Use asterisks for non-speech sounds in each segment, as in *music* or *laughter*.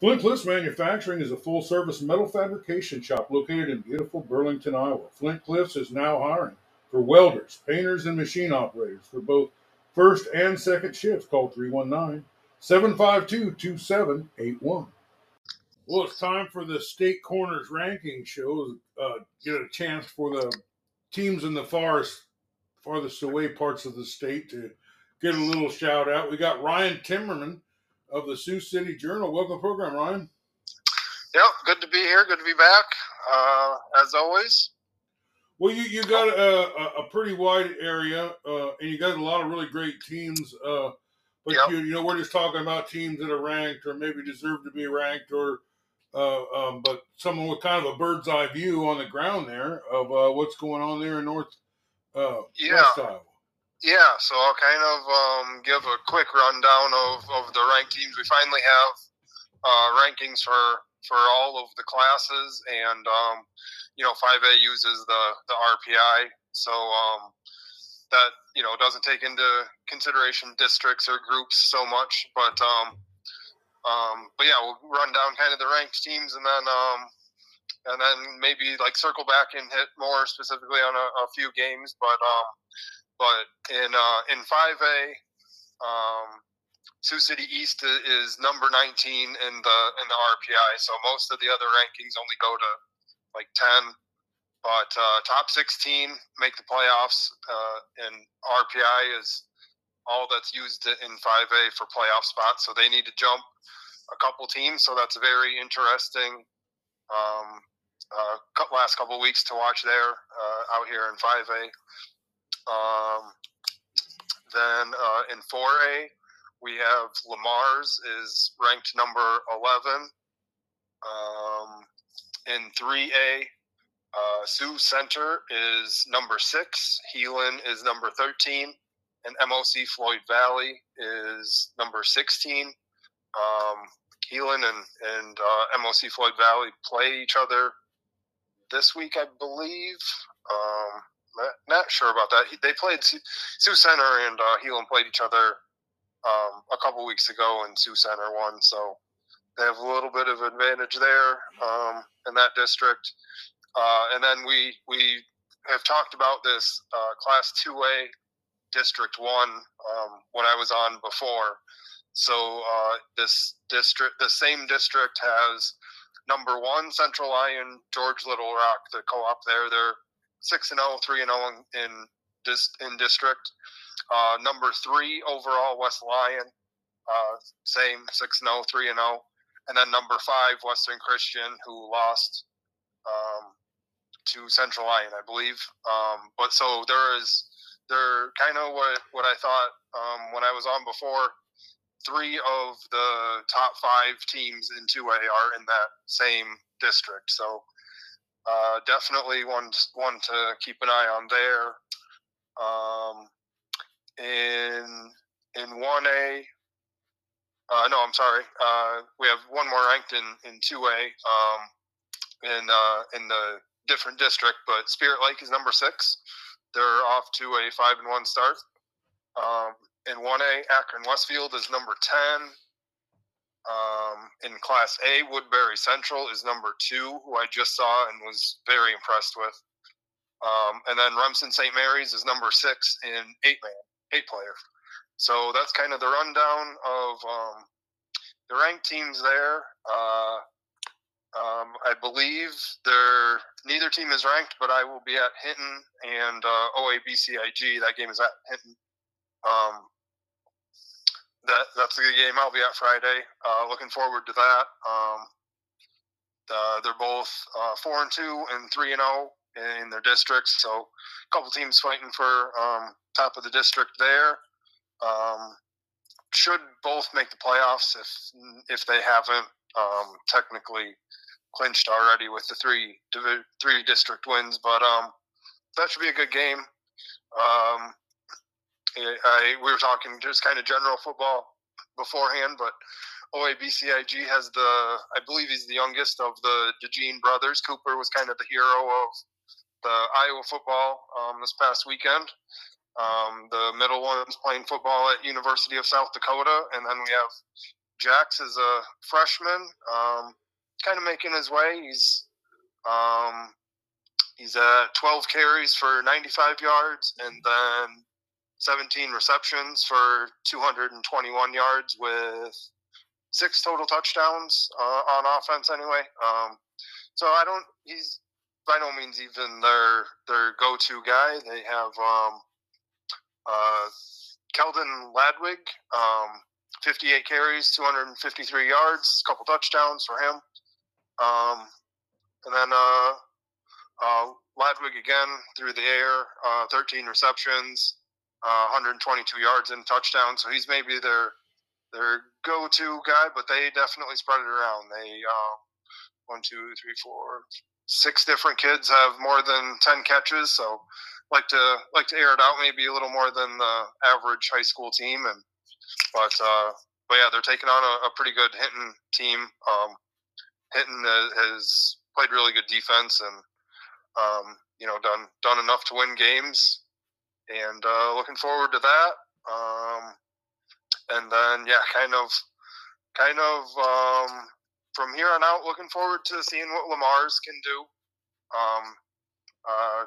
Flint Cliffs Manufacturing is a full service metal fabrication shop located in beautiful Burlington, Iowa. Flint Cliffs is now hiring for welders, painters, and machine operators for both first and second shifts. Call 319 752 2781. Well, it's time for the State Corners ranking show. Uh, get a chance for the teams in the farthest, farthest away parts of the state to get a little shout out. We got Ryan Timmerman of the Sioux City Journal. Welcome to the program, Ryan. Yep, good to be here. Good to be back, uh, as always. Well, you, you got a, a pretty wide area, uh, and you got a lot of really great teams. Uh, but yep. you, you know, we're just talking about teams that are ranked or maybe deserve to be ranked, or uh, um, but someone with kind of a bird's eye view on the ground there of uh, what's going on there in North uh, yeah. West Iowa. Yeah, so I'll kind of um, give a quick rundown of, of the ranked teams. We finally have uh, rankings for, for all of the classes, and um, you know, 5A uses the the RPI, so um, that you know doesn't take into consideration districts or groups so much. But um, um, but yeah, we'll run down kind of the ranked teams, and then um, and then maybe like circle back and hit more specifically on a, a few games, but but in uh, in 5A, um, Sioux City East is number 19 in the in the RPI. So most of the other rankings only go to like 10. But uh, top 16 make the playoffs, uh, and RPI is all that's used in 5A for playoff spots. So they need to jump a couple teams. So that's very interesting. Um, uh, last couple weeks to watch there uh, out here in 5A. Um, then uh, in 4A, we have Le Mars is ranked number 11. Um, in 3A, uh, Sioux Center is number six. Heelan is number 13. And MOC Floyd Valley is number 16. Um, Heelan and, and uh, MOC Floyd Valley play each other this week, I believe. Um, not, not sure about that. They played Sioux Center and uh, Heelan played each other um, a couple weeks ago, and Sioux Center won. So they have a little bit of advantage there um, in that district. Uh, and then we we have talked about this uh, Class Two A District One um, when I was on before. So uh, this district, the same district, has number one Central Lyon, George Little Rock, the co-op there. They're six and 0, 3 and 0 in, in this in district. Uh, number three overall, West Lyon, uh, same six and 0, 3 and 0, and then number five, Western Christian, who lost um, to Central Lyon, I believe. Um, but so there is they're kind of what what I thought um, when I was on before. Three of the top five teams in 2A are in that same district. So uh, definitely one one to keep an eye on there. Um, in in one A, uh, no, I'm sorry. Uh, we have one more ranked in in two A. Um, in uh, in the different district, but Spirit Lake is number six. They're off to a five and one start. Um, in one A, Akron Westfield is number ten. Um, in Class A, Woodbury Central is number two, who I just saw and was very impressed with. Um, and then Remsen St. Mary's is number six in eight man, eight player. So that's kind of the rundown of um, the ranked teams there. Uh, um, I believe they're neither team is ranked, but I will be at Hinton and uh, OABCIG. That game is at Hinton. Um, that that's a good game. I'll be at Friday. Uh, looking forward to that. Um, uh, they're both uh, four and two and three and zero oh in their districts. So a couple teams fighting for um, top of the district there. Um, should both make the playoffs if if they haven't um, technically clinched already with the three three district wins. But um, that should be a good game. I, we were talking just kind of general football beforehand, but OABCIG has the, I believe he's the youngest of the DeJean brothers. Cooper was kind of the hero of the Iowa football um, this past weekend. Um, the middle one's playing football at University of South Dakota, and then we have Jax is a freshman, um, kind of making his way. He's um, he's at 12 carries for 95 yards, and then 17 receptions for 221 yards with six total touchdowns uh, on offense anyway. Um, so I don't. He's by no means even their their go to guy. They have um, uh, Keldon Ladwig, um, 58 carries, 253 yards, a couple touchdowns for him. Um, and then uh, uh, Ladwig again through the air, uh, 13 receptions, uh, 122 yards and touchdown. So he's maybe their their go-to guy, but they definitely spread it around. They um, one, two, three, four, six different kids have more than 10 catches. So like to like to air it out maybe a little more than the average high school team. And but uh, but yeah, they're taking on a, a pretty good Hinton team. Um, Hinton has played really good defense and um, you know done done enough to win games. And uh, looking forward to that. Um, and then yeah, kind of kind of um, from here on out, looking forward to seeing what Le Mars can do. Um, uh,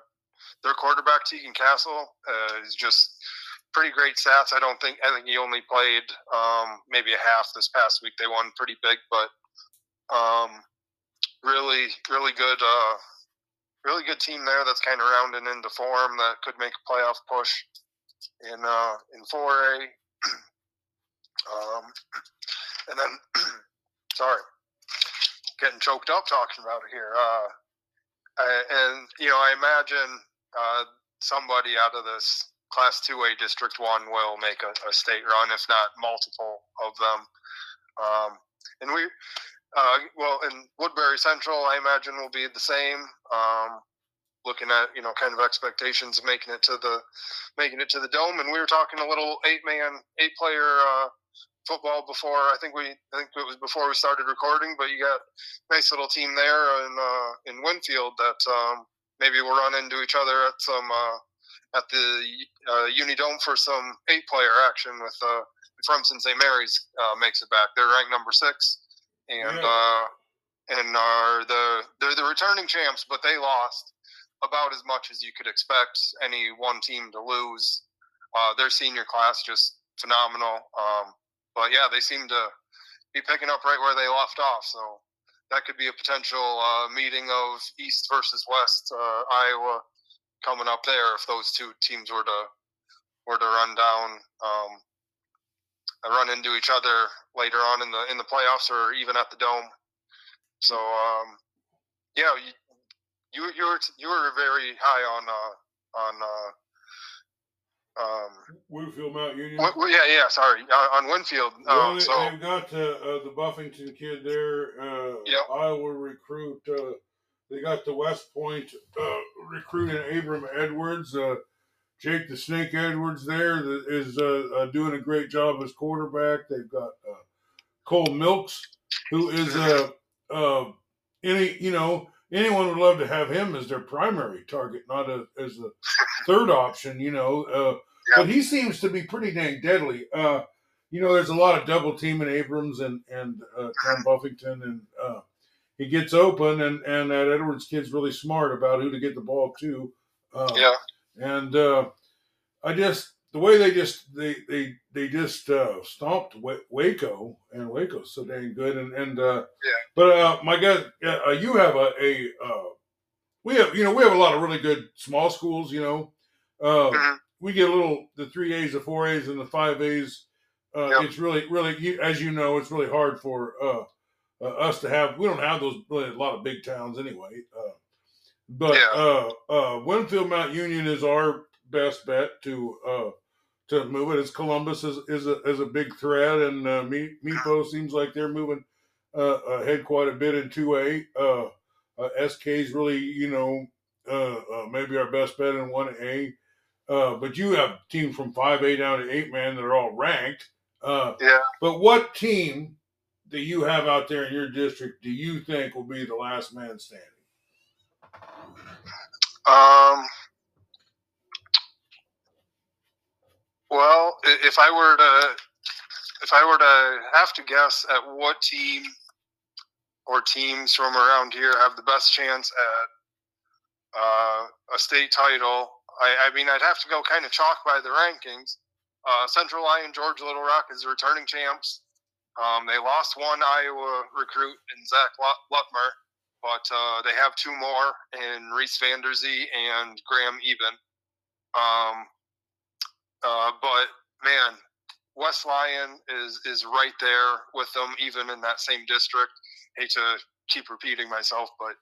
their quarterback Tegan Castle uh, is just pretty great stats. I don't think I think he only played um, maybe a half this past week. They won pretty big, but um, really, really good, uh, really good team there. That's kind of rounding into form that could make a playoff push in uh, in 4A. *clears throat* um, *clears throat* and then, *clears throat* sorry, getting choked up talking about it here. Uh, I, and you know, I imagine uh, somebody out of this Class Two A District One will make a, a, state run, if not multiple of them. Um, and we, uh, well, in Woodbury Central, I imagine will be the same. Um, looking at you know kind of expectations of making it to the making it to the dome, and we were talking a little eight man, eight player uh, football before. I think we I think it was before we started recording, but you got nice little team there in uh, in Winfield that um, maybe we'll run into each other at some uh, at the uh, Unidome for some eight player action with uh, Remsen St. Mary's uh, makes it back. They're ranked number six, and yeah. uh, and are the they're the returning champs, but they lost about as much as you could expect any one team to lose. Uh, their senior class just phenomenal. Um, but yeah, they seem to be picking up right where they left off. So that could be a potential uh, meeting of East versus West uh, Iowa coming up there if those two teams were to were to run down um, run into each other later on in the in the playoffs or even at the dome. So um, yeah, you, you you were you were very high on uh, on uh, um, Winfield Mount Union. Well, yeah, yeah. Sorry, uh, on Winfield. Um, well, so they've got uh, uh, the Buffington kid there. Uh, yep. Iowa recruit. Uh, they got the West Point uh, recruiting Abram Edwards. Uh, Jake the Snake Edwards there is uh, doing a great job as quarterback. They've got Cole Milks, who is a any you know anyone would love to have him as their primary target, not a, as a third option, you know. Uh, yeah. But he seems to be pretty dang deadly. Uh, you know, there's a lot of double teaming Abrams and and uh, Tom Buffington, and uh, he gets open, and and that Edwards kid's really smart about who to get the ball to. Uh, yeah. And uh, I just the way they just they they they just uh, stomped Waco, and Waco's so dang good. And and uh, yeah. But uh, my God, uh, you have a a uh, we have you know we have a lot of really good small schools. You know, uh, mm-hmm. we get a little the three A's, the four A's, and the five A's. Uh, yep. It's really really as you know, it's really hard for uh, uh, us to have. We don't have those really a lot of big towns anyway. Uh, but yeah. uh, uh, Winfield Mount Union is our best bet to uh, to move it. As Columbus is is a, is a big threat, and uh, Meepo seems like they're moving uh, ahead quite a bit in two A. Uh, uh, SK is really you know uh, uh, maybe our best bet in one A. Uh, but you have teams from five A down to eight man that are all ranked. Uh, yeah. But what team that you have out there in your district do you think will be the last man standing? Um. Well, if I were to if I were to have to guess at what team or teams from around here have the best chance at uh, a state title, I, I, mean, I'd have to go kind of chalk by the rankings. Uh, Central Lyon George Little Rock is returning champs. Um, they lost one Iowa recruit in Zach Lutmer, but uh, they have two more in Reese Vanderzee and Graham Eben. Um, uh, but man, West Lyon is is right there with them, even in that same district. Hate to keep repeating myself, but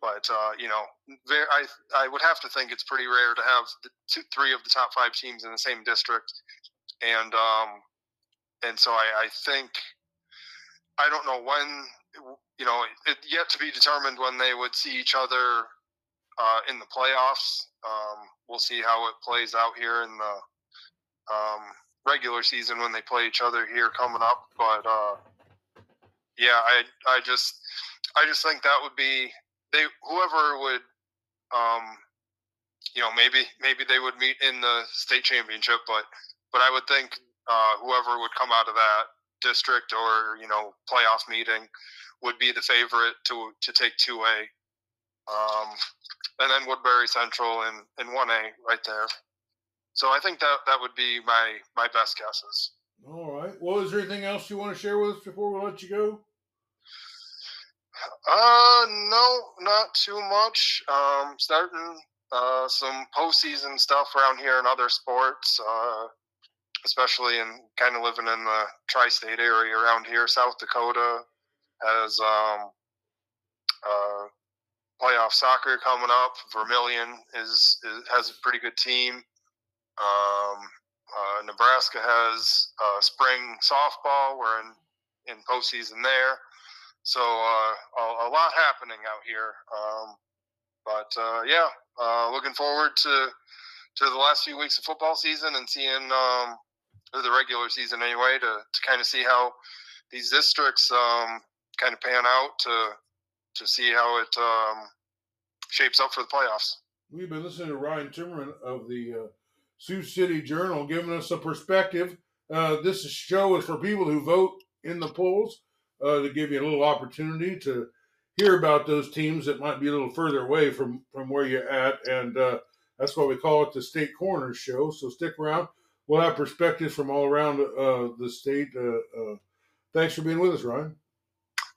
but uh, you know, very, I I would have to think it's pretty rare to have two, three of the top five teams in the same district, and um, and so I, I think I don't know when you know it yet to be determined when they would see each other uh, in the playoffs. Um, we'll see how it plays out here in the um, regular season when they play each other here coming up. But uh, yeah, I I just I just think that would be they whoever would um, you know maybe maybe they would meet in the state championship, but but I would think uh, whoever would come out of that district or you know playoff meeting would be the favorite to to take two A. Um, and then Woodbury Central in in one A right there. So I think that that would be my my best guesses. All right. Well, is there anything else you want to share with us before we let you go? Uh, no, not too much. Um, starting uh, some postseason stuff around here in other sports, uh, especially in kind of living in the tri-state area around here. South Dakota has um, uh, playoff soccer coming up. Vermillion is, is has a pretty good team. Um, uh, Nebraska has uh, spring softball. We're in in postseason there, so uh, a, a, lot happening out here. Um, but uh, yeah, uh, looking forward to to the last few weeks of football season and seeing um, the regular season anyway to to kind of see how these districts um, kind of pan out to to see how it um, shapes up for the playoffs. We've been listening to Ryan Timmerman of the uh, Sioux City Journal, giving us a perspective. Uh, this show is for people who vote in the polls uh, to give you a little opportunity to hear about those teams that might be a little further away from from where you're at, and uh, that's why we call it the State Corners Show. So stick around. We'll have perspectives from all around uh, the state. Uh, thanks for being with us, Ryan.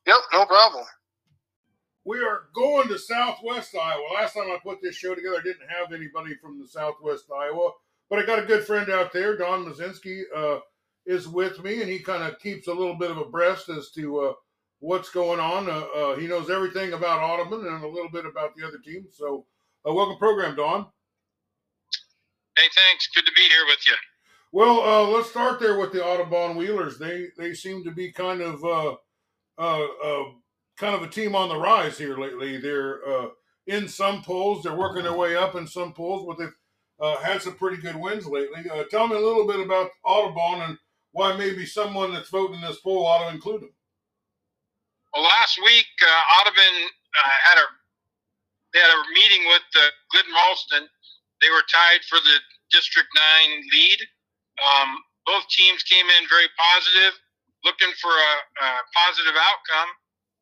Yep, no problem. We are going to Southwest Iowa. Last time I put this show together, I didn't have anybody from the Southwest Iowa. But I got a good friend out there, Don Mosinski, uh, is with me, and he kind of keeps a little bit of abreast as to uh, what's going on. Uh, uh, he knows everything about Audubon and a little bit about the other teams. So, uh, welcome program, Don. Hey, thanks. Good to be here with you. Well, uh, let's start there with the Audubon Wheelers. They they seem to be kind of kind of a team on the rise here lately. They're in some polls, they're working their way up in some polls, but they've uh, had some pretty good wins lately. Uh, tell me a little bit about Audubon and why maybe someone that's voting this poll ought to include them. Well, last week uh, Audubon uh, had a they had a meeting with uh, Glidden Ralston. They were tied for the District Nine lead. Um, both teams came in very positive, looking for a, a positive outcome.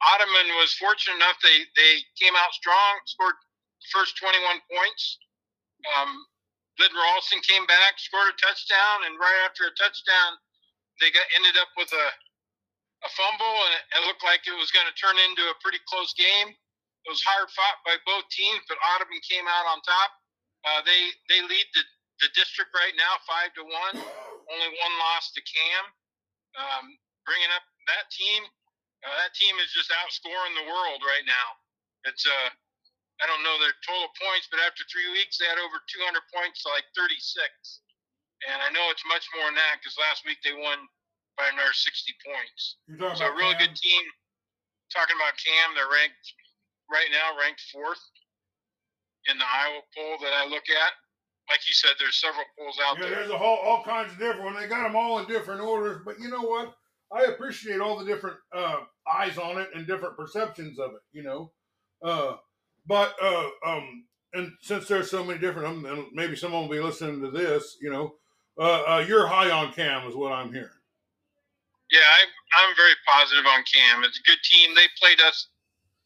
Audubon was fortunate enough; they they came out strong, scored first 21 points. Um, Ralston came back, scored a touchdown, and right after a touchdown, they got ended up with a a fumble, and it looked like it was going to turn into a pretty close game. It was hard fought by both teams, but Audubon came out on top. Uh, they they lead the, the district right now five to one. Only one loss to Cam. Um, bringing up that team, uh, that team is just outscoring the world right now. It's uh, I don't know their total points, but after three weeks, they had over 200 points to like 36. And I know it's much more than that because last week they won by another 60 points. So a really Cam? good team. Talking about Cam, they're ranked right now, ranked fourth in the Iowa poll that I look at. Like you said, there's several polls out yeah, there. There's a whole all kinds of different. ones. They got them all in different orders, but you know what? I appreciate all the different uh, eyes on it and different perceptions of it. You know, uh, but uh, um, and since there's so many different, and maybe someone will be listening to this, you know, uh, uh, you're high on Cam, is what I'm hearing. Yeah, I, I'm very positive on Cam. It's a good team. They played us,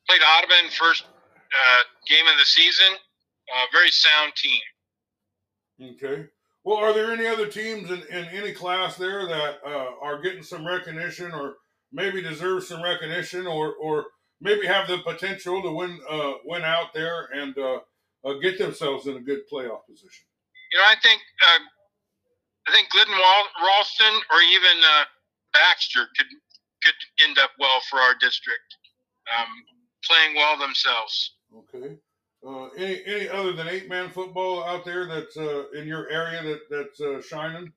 played Audubon first uh, game of the season. Uh, very sound team. Okay. Well, are there any other teams in, in any class there that uh, are getting some recognition or maybe deserve some recognition or, or maybe have the potential to win uh, win out there and uh, uh, get themselves in a good playoff position? You know, I think uh, I think Glidden Ralston or even uh, Baxter could could end up well for our district, um, playing well themselves. Okay. Uh, any any other than eight man football out there that's uh, in your area that that's uh, shining?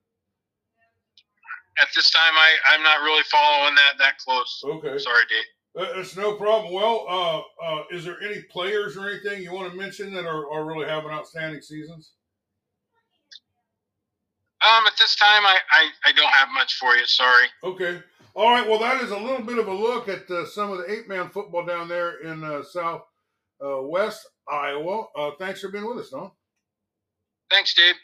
At this time, I I'm not really following that that close. Okay. Sorry, Dave. Uh, it's no problem. Well, uh, uh, is there any players or anything you want to mention that are, are really having outstanding seasons? Um, at this time, I, I, I don't have much for you. Sorry. Okay. All right. Well, that is a little bit of a look at uh, some of the eight man football down there in uh, South uh, West Iowa. Uh, thanks for being with us, Don. Thanks, Dave.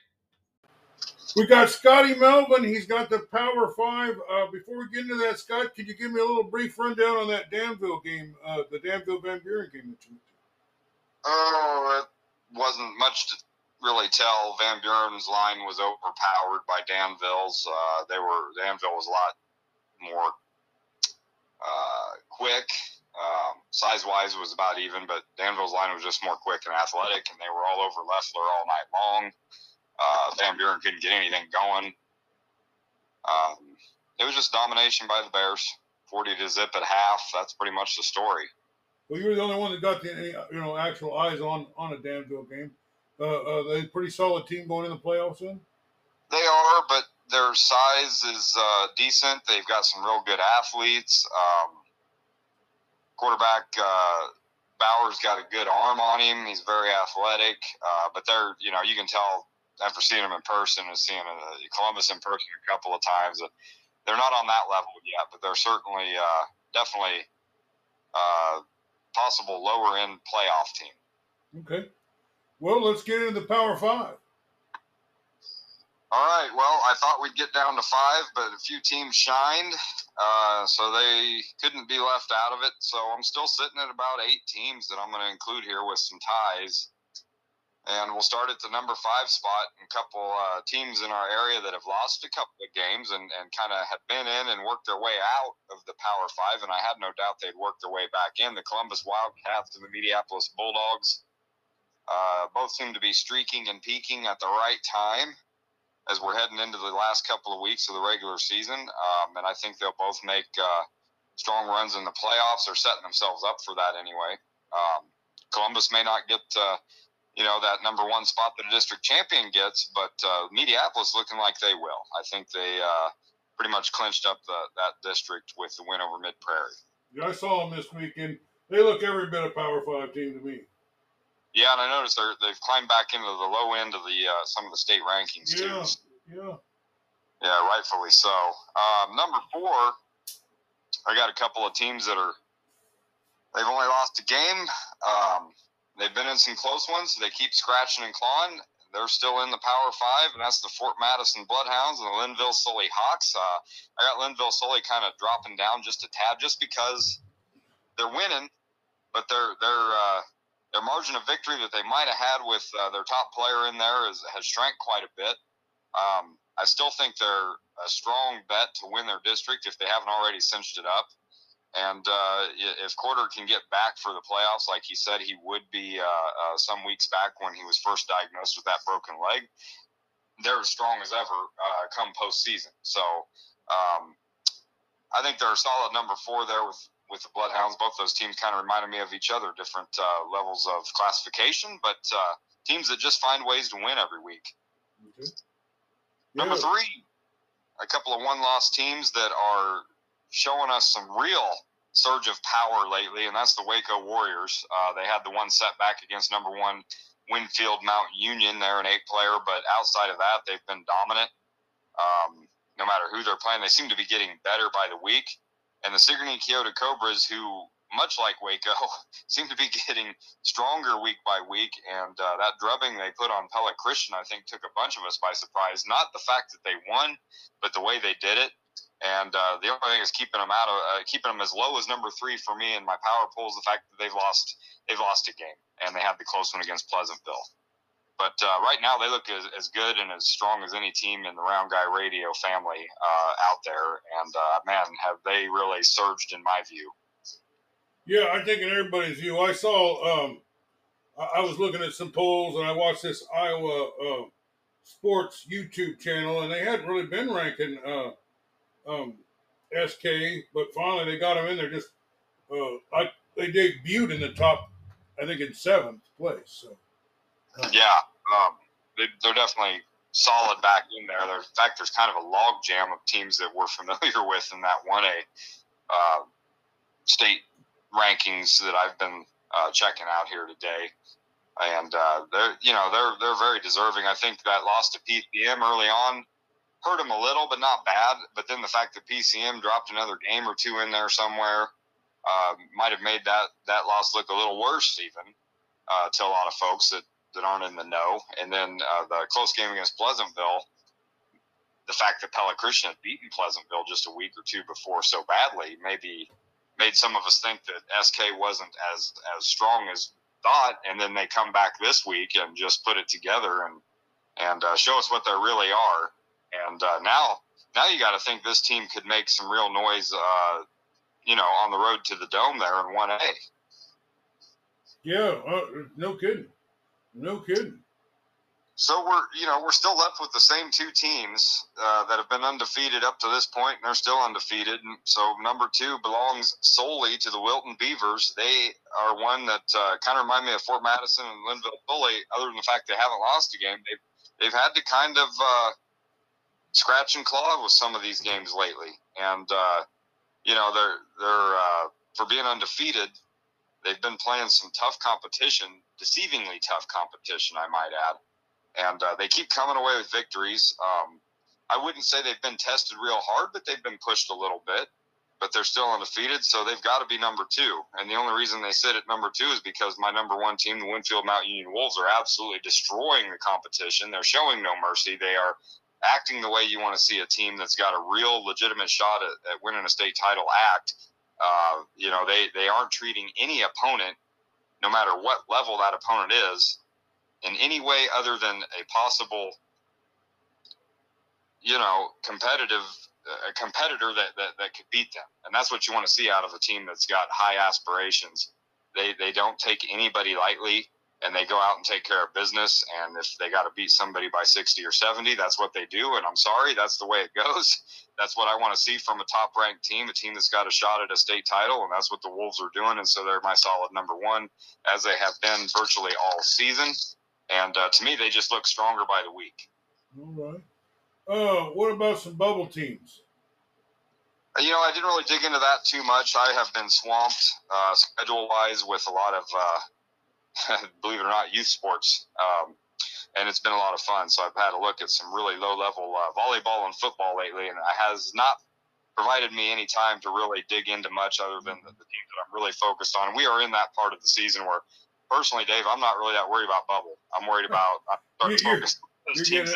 We got Scotty Melvin. He's got the Power Five. Uh, before we get into that, Scott, could you give me a little brief rundown on that Danville game, uh, the Danville Van Buren game that you went to? Oh, it wasn't much to really tell. Van Buren's line was overpowered by Danville's. Uh, they were Danville was a lot more uh, quick. Um, size wise was about even, but Danville's line was just more quick and athletic, and they were all over Loeffler all night long. Uh, Van Buren couldn't get anything going. Um, it was just domination by the Bears, forty to zip at half. That's pretty much the story. Well, you were the only one that got the any you know actual eyes on on a Danville game. Uh, uh, they a pretty solid team going in the playoffs. Then they are, but their size is uh, decent. They've got some real good athletes. Um, quarterback uh, Bauer's got a good arm on him. He's very athletic, uh, but they're you know you can tell after seeing him in person and seeing uh, Columbus in person a couple of times that they're not on that level yet, but they're certainly uh, definitely uh, possible lower end playoff team. Okay. Well, let's get into the Power Five. All right. Well, I thought we'd get down to five, but a few teams shined, uh, so they couldn't be left out of it. So I'm still sitting at about eight teams that I'm going to include here with some ties. And we'll start at the number five spot. A couple uh, teams in our area that have lost a couple of games and, and kind of have been in and worked their way out of the Power Five. And I had no doubt they'd work their way back in. The Columbus Wildcats and the Mediapolis Bulldogs uh, both seem to be streaking and peaking at the right time as we're heading into the last couple of weeks of the regular season. Um, and I think they'll both make uh, strong runs in the playoffs. They're setting themselves up for that anyway. Um, Columbus may not get, uh, you know, that number one spot that a district champion gets, but uh, Mediapolis looking like they will. I think they uh, pretty much clinched up the, that district with the win over Mid Prairie. Yeah, I saw them this weekend. They look every bit a Power Five team to me. Yeah, and I noticed they're, they've climbed back into the low end of the uh, some of the state rankings yeah, too. Yeah. Yeah, rightfully so. Um, number four, I got a couple of teams that are they've only lost a game. Um, they've been in some close ones. They keep scratching and clawing. They're still in the Power Five, and that's the Fort Madison Bloodhounds and the Lynnville Sully Hawks. Uh, I got Lynnville Sully kind of dropping down just a tad, just because they're winning, but they're they're uh, their margin of victory that they might have had with uh, their top player in there is, has shrank quite a bit. Um, I still think they're a strong bet to win their district if they haven't already cinched it up. And uh, if Quarter can get back for the playoffs, like he said he would be uh, uh, some weeks back when he was first diagnosed with that broken leg, they're as strong as ever uh, come postseason. So um, I think they're a solid number four there with with the Bloodhounds. Both those teams kind of reminded me of each other, different uh, levels of classification, but uh, teams that just find ways to win every week. Yeah. Number three, a couple of one-loss teams that are showing us some real surge of power lately, and that's the Waco Warriors. Uh, they had the one setback against number one Winfield Mount Union. They're an eight-player, but outside of that, they've been dominant. Um, no matter who they're playing, they seem to be getting better by the week. And the Sigourney Keota Cobras, who, much like Waco, *laughs* seem to be getting stronger week by week. And uh, that drubbing they put on Pella Christian, I think, took a bunch of us by surprise. Not the fact that they won, but the way they did it. And uh, the only thing is keeping them out of uh, keeping them as low as number three for me in my power pool is the fact that they've lost they've lost a game and they had the close one against Pleasantville. But uh, right now they look as, as good and as strong as any team in the Round Guy Radio family uh, out there. And uh, man, have they really surged in my view? Yeah, I think in everybody's view. I saw um, I, was looking at some polls and I watched this Iowa uh, sports YouTube channel and they hadn't really been ranking uh, um, SK, but finally they got him in there. Just uh, I, they debuted in the top, I think in seventh place. So yeah, um, they, are definitely solid back in there. There, in fact, there's kind of a log jam of teams that we're *laughs* familiar with in that one A uh, state rankings that I've been uh, checking out here today. And uh, they're, you know, they're they're very deserving. I think that loss to PCM early on hurt them a little, but not bad. But then the fact that PCM dropped another game or two in there somewhere uh, might have made that that loss look a little worse, even uh, to a lot of folks that that aren't in the know. And then uh, the close game against Pleasantville, the fact that Christian had beaten Pleasantville just a week or two before so badly, maybe made some of us think that SK wasn't as as strong as thought. And then they come back this week and just put it together and and uh, show us what they really are. And uh, now, now you got to think this team could make some real noise, uh, you know, on the road to the dome there in one A. Yeah, uh, no kidding, no kidding. So we're, you know, we're still left with the same two teams uh, that have been undefeated up to this point, and they're still undefeated. And so number two belongs solely to the Wilton Beavers. They are one that uh, kind of remind me of Fort Madison and Lynnville Bully. Other than the fact they haven't lost a game, they've they've had to kind of uh, scratch and claw with some of these games lately, and uh, you know they're they're uh, for being undefeated. They've been playing some tough competition, deceivingly tough competition, I might add, and uh, they keep coming away with victories. Um, I wouldn't say they've been tested real hard, but they've been pushed a little bit. But they're still undefeated, so they've got to be number two. And the only reason they sit at number two is because my number one team, the Winfield Mount Union Wolves, are absolutely destroying the competition. They're showing no mercy. They are acting the way you want to see a team that's got a real legitimate shot at, at winning a state title act. Uh, you know, they, they aren't treating any opponent, no matter what level that opponent is, in any way other than a possible, you know, competitive a competitor that, that, that could beat them. And that's what you want to see out of a team that's got high aspirations. They, they don't take anybody lightly and they go out and take care of business. And if they got to beat somebody by 60 or 70, that's what they do. And I'm sorry, that's the way it goes. *laughs* That's what I want to see from a top ranked team, a team that's got a shot at a state title. And that's what the Wolves are doing. And so they're my solid number one, as they have been virtually all season. And uh, to me, they just look stronger by the week. All right. Uh, what about some bubble teams? You know, I didn't really dig into that too much. I have been swamped uh, schedule wise with a lot of uh, *laughs* believe it or not, youth sports. Um, and it's been a lot of fun. So I've had a look at some really low level uh, volleyball and football lately, and it has not provided me any time to really dig into much other than the, the teams that I'm really focused on. We are in that part of the season where, personally, Dave, I'm not really that worried about bubble. I'm worried *laughs* about I'm starting to focus.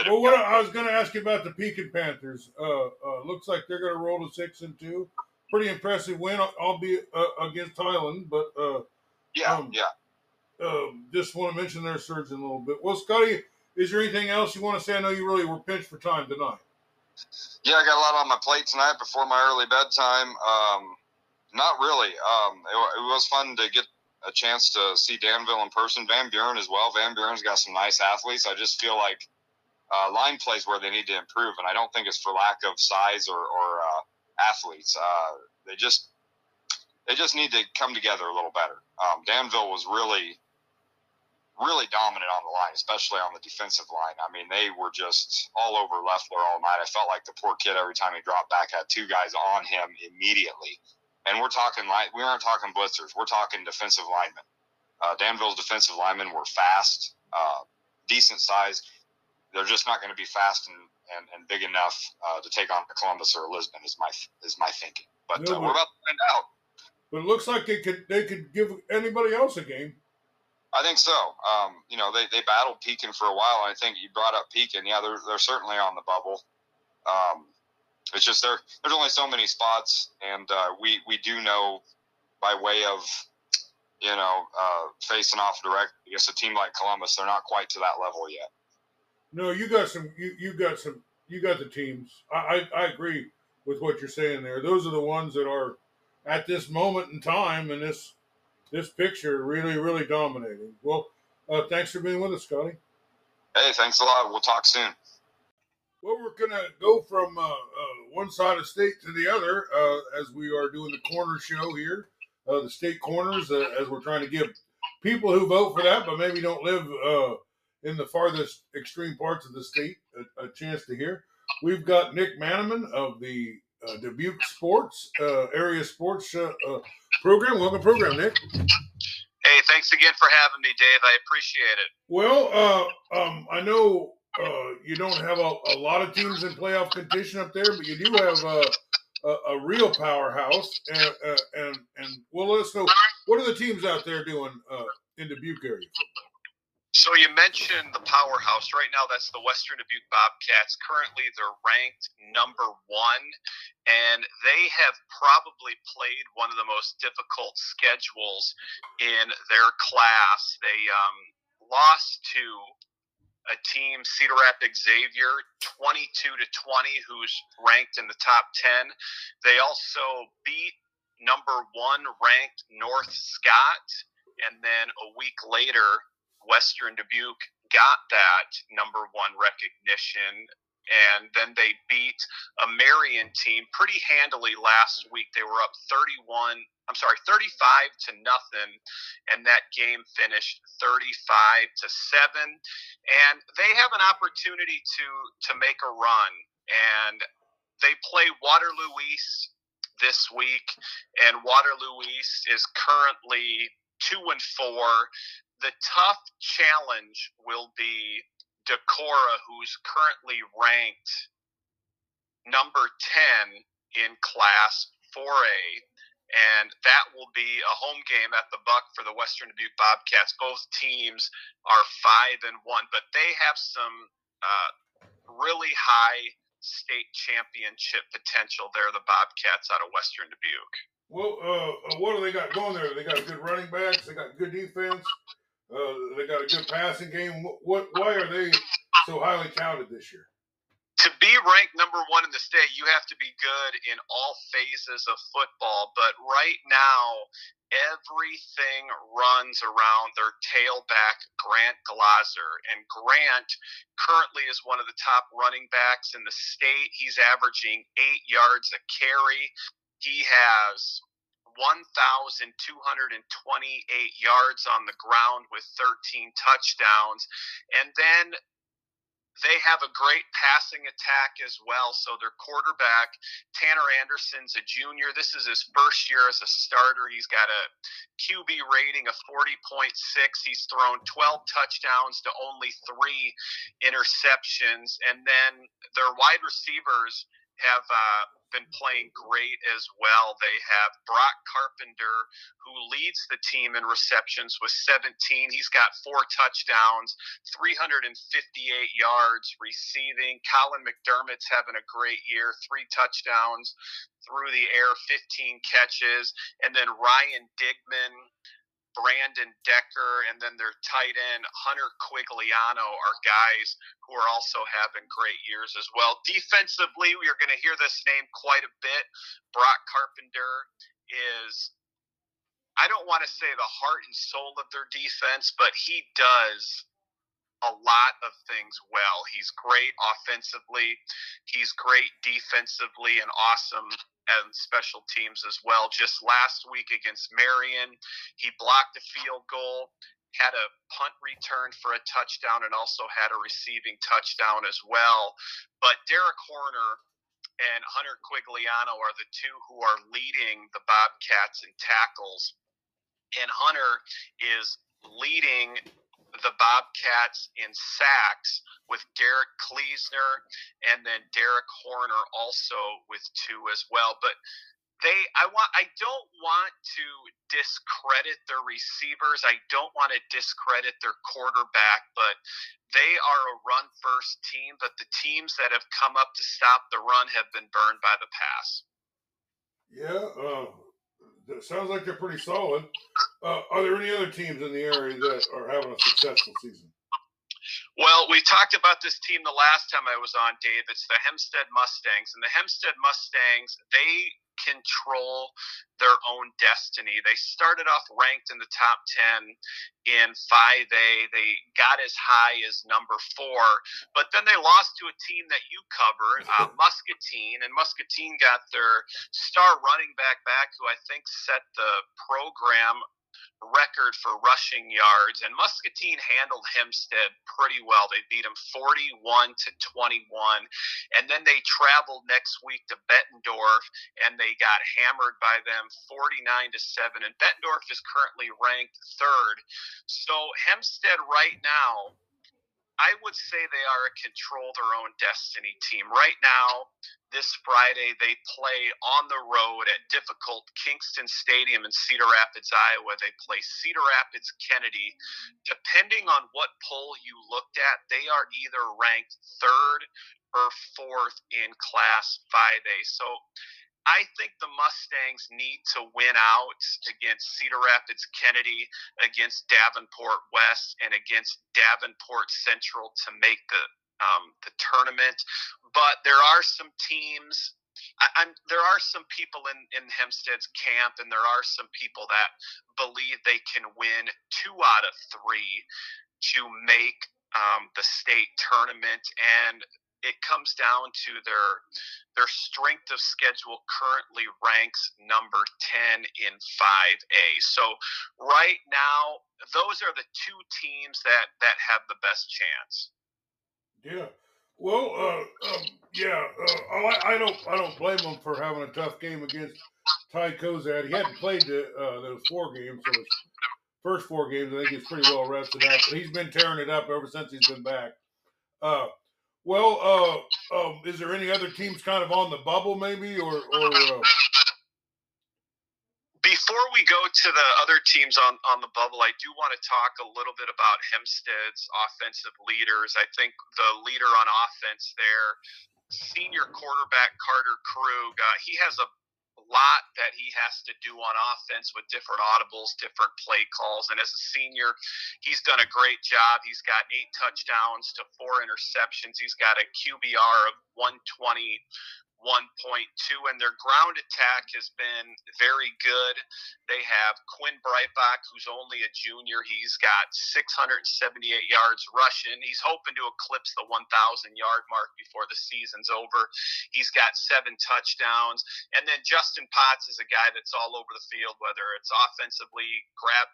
Well, what I was going to ask you about the Pekin Panthers. Uh, uh, looks like they're going to roll to six and two. Pretty impressive win, albeit uh, against Highland, but uh, yeah, um, yeah um, just want to mention their surgeon a little bit. Well, Scotty, is there anything else you want to say? I know you really were pinched for time tonight. Yeah, I got a lot on my plate tonight before my early bedtime. Um, not really. Um, it, it, was fun to get a chance to see Danville in person. Van Buren as well. Van Buren's got some nice athletes. I just feel like uh, line plays where they need to improve, and I don't think it's for lack of size or, or uh, athletes. Uh, they just they just need to come together a little better. Um, Danville was really really dominant on the line, especially on the defensive line. I mean, they were just all over Leffler all night. I felt like the poor kid every time he dropped back had two guys on him immediately. And we're talking like we aren't talking blitzers. We're talking defensive linemen. Uh, Danville's defensive linemen were fast, uh, decent size. They're just not going to be fast and, and, and big enough uh, to take on Columbus or Lisbon. Is my is my thinking. But no, uh, we're about to find out. But it looks like they could they could give anybody else a game. I think so. Um, you know, they, they battled Pekin for a while. I think you brought up Pekin. Yeah, they're, they're certainly on the bubble. Um, it's just there. There's only so many spots, and uh, we we do know by way of you know uh, facing off direct against a team like Columbus, they're not quite to that level yet. No, you got some. You you got some. You got the teams. I I, I agree with what you're saying there. Those are the ones that are at this moment in time and this this picture really really dominating. Well, uh, thanks for being with us, Scotty. Hey, thanks a lot. We'll talk soon. Well, we're going to go from uh, uh, one side of state to the other uh, as we are doing the corner show here, uh, the state corners, uh, as we're trying to give people who vote for that but maybe don't live uh, in the farthest extreme parts of the state a, a chance to hear. We've got Nick Maneman of the Dubuque Sports Area Sports Program. Welcome, program, Nick. Hey, thanks again for having me, Dave. I appreciate it. Well, um, I know uh, you don't have a, a, lot of teams in playoff contention up there, but you do have a, a, a real powerhouse. And, uh, and and well, let us know what are the teams out there doing uh, in Dubuque area So you mentioned the powerhouse. Right now, that's the Western Dubuque Bobcats. Currently, they're ranked number one, and they have probably played one of the most difficult schedules in their class. They um, lost to a team, Cedar Rapids Xavier, 22 to 20, who's ranked in the top 10. They also beat number one ranked North Scott, and then a week later, Western Dubuque got that number one recognition and then they beat a Marion team pretty handily last week. They were up 31, I'm sorry, 35 to nothing, and that game finished 35 to 7. And they have an opportunity to to make a run. And they play Waterloo East this week, and Waterloo East is currently two and four. The tough challenge will be Decorah, who's currently ranked number 10 in Class 4A. And that will be a home game at the Buck for the Western Dubuque Bobcats. Both teams are five and one, but they have some uh, really high state championship potential. They're the Bobcats out of Western Dubuque. Well, uh, uh what do they got going there? They got good running backs. They got good defense. Uh, they got a good passing game. What? Why are they so highly touted this year? To be ranked number one in the state, you have to be good in all phases of football. But right now, everything runs around their tailback, Grant Glazer. And Grant currently is one of the top running backs in the state. He's averaging eight yards a carry. He has 1,228 yards on the ground with 13 touchdowns. And then they have a great passing attack as well. So their quarterback, Tanner Anderson's a junior. This is his first year as a starter. He's got a QB rating of 40.6. He's thrown 12 touchdowns to only three interceptions. And then their wide receivers have uh, been playing great as well. They have Brock Carpenter, who leads the team in receptions with 17. He's got four touchdowns, 358 yards receiving. Colin McDermott's having a great year, three touchdowns through the air, 15 catches. And then Ryan Digman Brandon Decker, and then their tight end Hunter Quigliano are guys who are also having great years as well. Defensively, we are going to hear this name quite a bit. Brock Carpenter is, I don't want to say the heart and soul of their defense, but he does a lot of things well. He's great offensively, he's great defensively, and awesome and special teams as well. Just last week against Marion, he blocked a field goal, had a punt return for a touchdown, and also had a receiving touchdown as well. But Derek Horner and Hunter Quigliano are the two who are leading the Bobcats in tackles. And Hunter is leading the Bobcats in sacks with Derek Kleesner and then Derek Horner also with two as well. But they I want I don't want to discredit their receivers. I don't want to discredit their quarterback, but they are a run first team, but the teams that have come up to stop the run have been burned by the pass. Yeah, uh, that sounds like they're pretty solid. Uh, are there any other teams in the area that are having a successful season? Well, we talked about this team the last time I was on, Dave. It's the Hempstead Mustangs. And the Hempstead Mustangs, they control their own destiny. They started off ranked in the top 10 in 5A. They got as high as number four, but then they lost to a team that you covered, uh, *laughs* Muscatine, and Muscatine got their star running back back, who I think set the program record for rushing yards, and Muscatine handled Hempstead pretty well. They beat them 41 to 21, and then they traveled next week to Bettendorf, and they got hammered by them 49 to 7. And Bettendorf is currently ranked third. So Hempstead right now I would say they are a control their own destiny team. Right now, this Friday, they play on the road at difficult Kingston Stadium in Cedar Rapids, Iowa. They play Cedar Rapids Kennedy. Depending on what poll you looked at, they are either ranked third or fourth in Class 5A. So I think the Mustangs need to win out against Cedar Rapids Kennedy, against Davenport West, and against Davenport Central to make the um, the tournament. But there are some teams. I, am there are some people in, in Hempstead's camp, and there are some people that believe they can win two out of three to make um, the state tournament. And it comes down to their their strength of schedule currently ranks number 10 in 5A. So right now those are the two teams that that have the best chance. Yeah. Well, uh, um, yeah, uh, I, I, don't I don't blame him for having a tough game against Ty Kozad. He hadn't played the, uh, those four games, so his first four games, I think he's pretty well rested up. He's been tearing it up ever since he's been back. Well, uh, um, is there any other teams kind of on the bubble, maybe, or or? Uh... Before we go to the other teams on on the bubble, I do want to talk a little bit about Hempstead's offensive leaders. I think the leader on offense there, senior quarterback Carter Krug, uh, he has a lot that he has to do on offense with different audibles, different play calls. And as a senior, he's done a great job. He's got eight touchdowns to four interceptions. He's got a QBR of 120 1.2, and their ground attack has been very good. They have Quinn Breitbach, who's only a junior. He's got 678 yards rushing. He's hoping to eclipse the 1,000 yard mark before the season's over. He's got seven touchdowns. And then Justin Potts is a guy that's all over the field, whether it's offensively, grab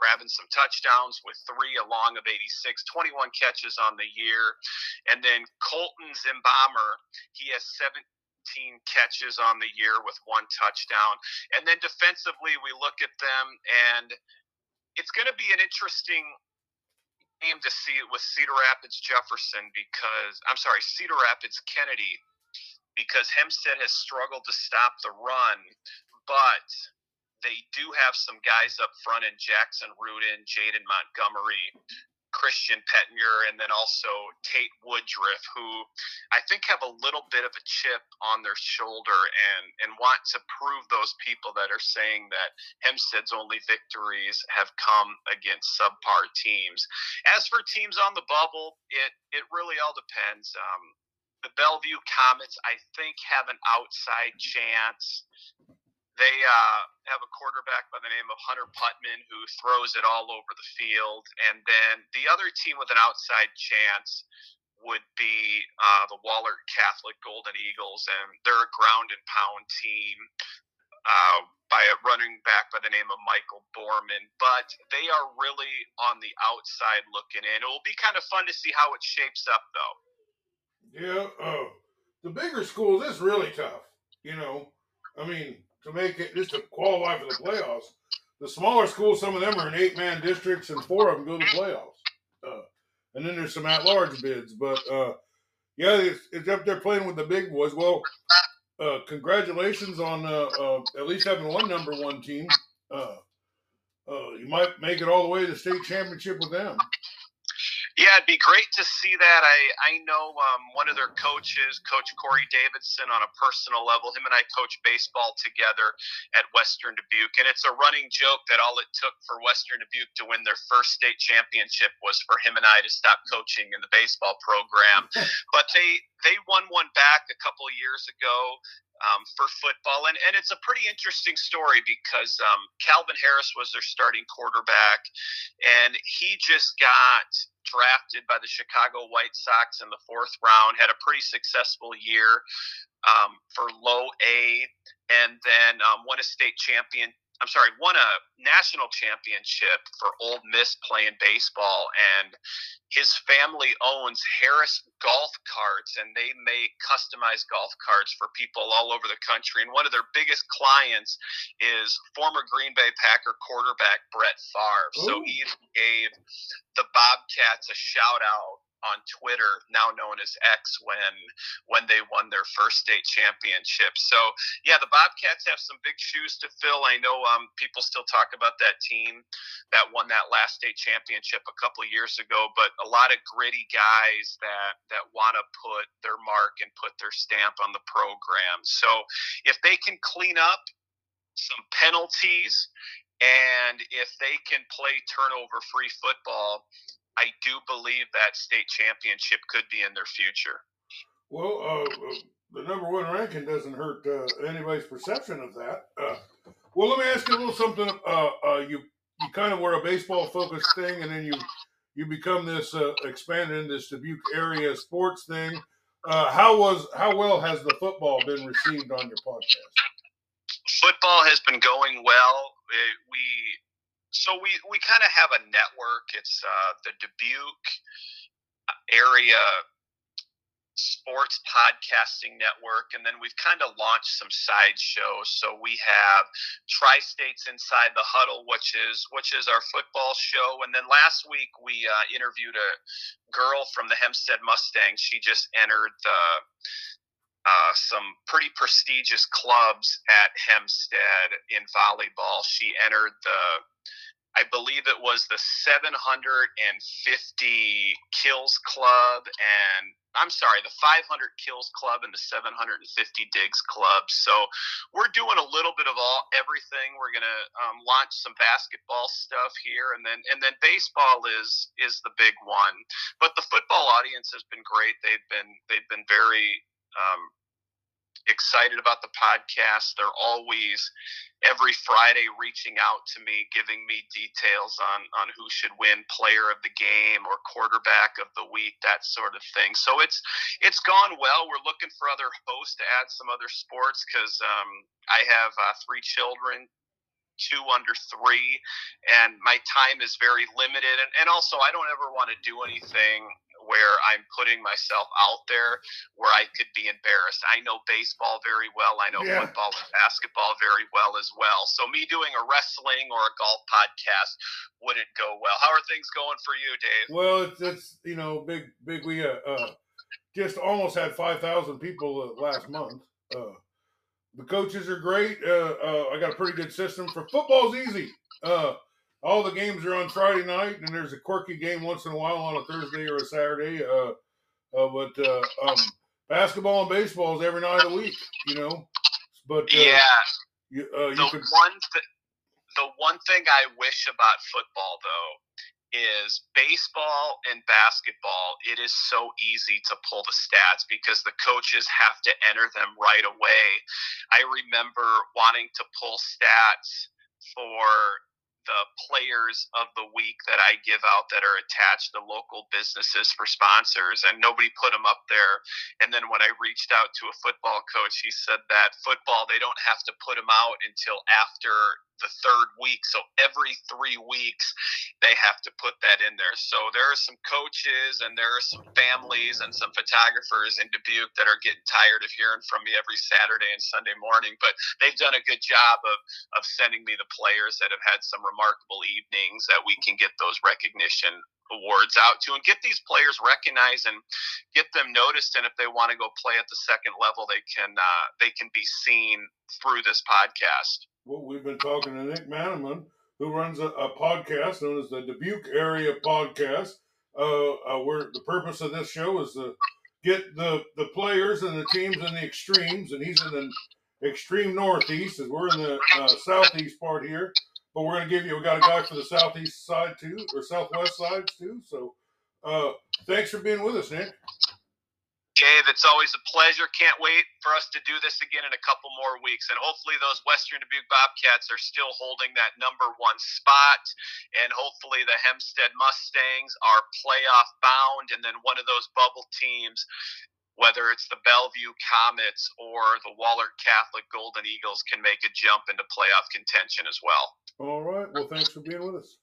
grabbing some touchdowns with three along of 86, 21 catches on the year. And then Colton Zimbaumer, he has 17 catches on the year with one touchdown. And then defensively, we look at them, and it's going to be an interesting game to see it with Cedar Rapids Jefferson because, I'm sorry, Cedar Rapids Kennedy, because Hempstead has struggled to stop the run, but they do have some guys up front in Jackson Rudin, Jaden Montgomery, Christian Pettinger and then also Tate Woodruff, who I think have a little bit of a chip on their shoulder and, and want to prove those people that are saying that Hempstead's only victories have come against subpar teams. As for teams on the bubble, it, it really all depends. Um, the Bellevue Comets, I think, have an outside chance they uh, have a quarterback by the name of Hunter Putman who throws it all over the field. And then the other team with an outside chance would be uh, the Wahlert Catholic Golden Eagles, and they're a ground and pound team uh, by a running back by the name of Michael Borman. But they are really on the outside looking in. It will be kind of fun to see how it shapes up, though. Yeah, uh, the bigger schools, it's really tough. You know, I mean, to make it just to qualify for the playoffs. The smaller schools, some of them are in eight man districts, and four of them go to the playoffs. Uh, and then there's some at large bids, but uh, yeah, it's, it's, up there playing with the big boys. Well, uh, congratulations on uh, uh, at least having one number one team. Uh, you might make it all the way to the state championship with them. Yeah, it'd be great to see that. I I know um, one of their coaches, Coach Corey Davidson, on a personal level. Him and I coach baseball together at Western Dubuque, and it's a running joke that all it took for Western Dubuque to win their first state championship was for him and I to stop coaching in the baseball program. *laughs* but they they won one back a couple of years ago um, for football. And, and it's a pretty interesting story because um, Calvin Harris was their starting quarterback, and he just got drafted by the Chicago White Sox in the fourth round, had a pretty successful year um, for low A, and then um, won a state champion I'm sorry, won a national championship for Ole Miss playing baseball, and his family owns Harris Golf Carts, and they make customized golf carts for people all over the country. And one of their biggest clients is former Green Bay Packer quarterback Brett Favre. Ooh. So he gave the Bobcats a shout out on Twitter, now known as X, when when they won their first state championship. So yeah, the Bobcats have some big shoes to fill. I know um, people still talk about that team that won that last state championship a couple years ago, but a lot of gritty guys that that want to put their mark and put their stamp on the program. So if they can clean up some penalties and if they can play turnover free football I do believe that state championship could be in their future. Well, uh, uh, the number one ranking doesn't hurt uh, anybody's perception of that. Uh, well, let me ask you a little something. Uh, uh, you you kind of were a baseball focused thing, and then you you become this expanded in this Dubuque area sports thing. how was how well has the football been received on your podcast? Football has been going well. we so we we kind of have a network. It's uh, the Dubuque uh, area sports podcasting network and then we've kind of launched some side shows. So we have tri-states inside the huddle which is which is our football show. And then last week we uh, interviewed a girl from the hempstead mustangs she just entered the uh, some pretty prestigious clubs at hempstead in volleyball. She entered the I believe it was the 750 kills club and I'm sorry, the 500 kills club and the 750 digs club. So we're doing a little bit of all everything. We're gonna um, launch some basketball stuff here, and then and then baseball is is the big one. But the football audience has been great. They've been they've been very um, excited about the podcast. They're always every Friday reaching out to me, giving me details on on who should win player of the game or quarterback of the week, that sort of thing. So it's it's gone well. We're looking for other hosts to add some other sports because um, I have uh, three children, two under three, and my time is very limited. And, and also, I don't ever want to do anything where I'm putting myself out there where I could be embarrassed. I know baseball very well. I know yeah. football and basketball very well as well. So me doing a wrestling or a golf podcast wouldn't go well. How are things going for you, Dave? Well, it's, it's you know big big we uh, uh just almost had 5,000 people uh, last month. Uh, the coaches are great. Uh, uh, I got a pretty good system for football's easy. Uh, all the games are on Friday night, and there's a quirky game once in a while on a Thursday or a Saturday. Uh, uh, but uh, um, basketball and baseball is every night of the week, you know. But uh, yeah, you, uh, you the could... one th- the one thing I wish about football though is baseball and basketball. It is so easy to pull the stats because the coaches have to enter them right away. I remember wanting to pull stats for the players of the week that I give out that are attached to local businesses for sponsors, and nobody put them up there. And then when I reached out to a football coach, he said that football they don't have to put them out until after the third week. So every three weeks, they have to put that in there. So there are some coaches and there are some families and some photographers in Dubuque that are getting tired of hearing from me every Saturday and Sunday morning. But they've done a good job of, of sending me the players that have had some remarkable evenings that we can get those recognition awards out to and get these players recognized and get them noticed and if they want to go play at the second level they can uh, they can be seen through this podcast well we've been talking to nick Maneman who runs a, a podcast known as the dubuque area podcast uh, uh, where the purpose of this show is to get the the players and the teams in the extremes and he's in the extreme northeast as we're in the uh, southeast part here but we're going to give you, we got a guy for the southeast side too, or southwest side too. So uh, thanks for being with us, Nick. Dave, it's always a pleasure. Can't wait for us to do this again in a couple more weeks. And hopefully, those Western Dubuque Bobcats are still holding that number one spot. And hopefully, the Hempstead Mustangs are playoff bound. And then one of those bubble teams whether it's the Bellevue Comets or the Wahlert Catholic Golden Eagles, can make a jump into playoff contention as well. All right. Well, thanks for being with us.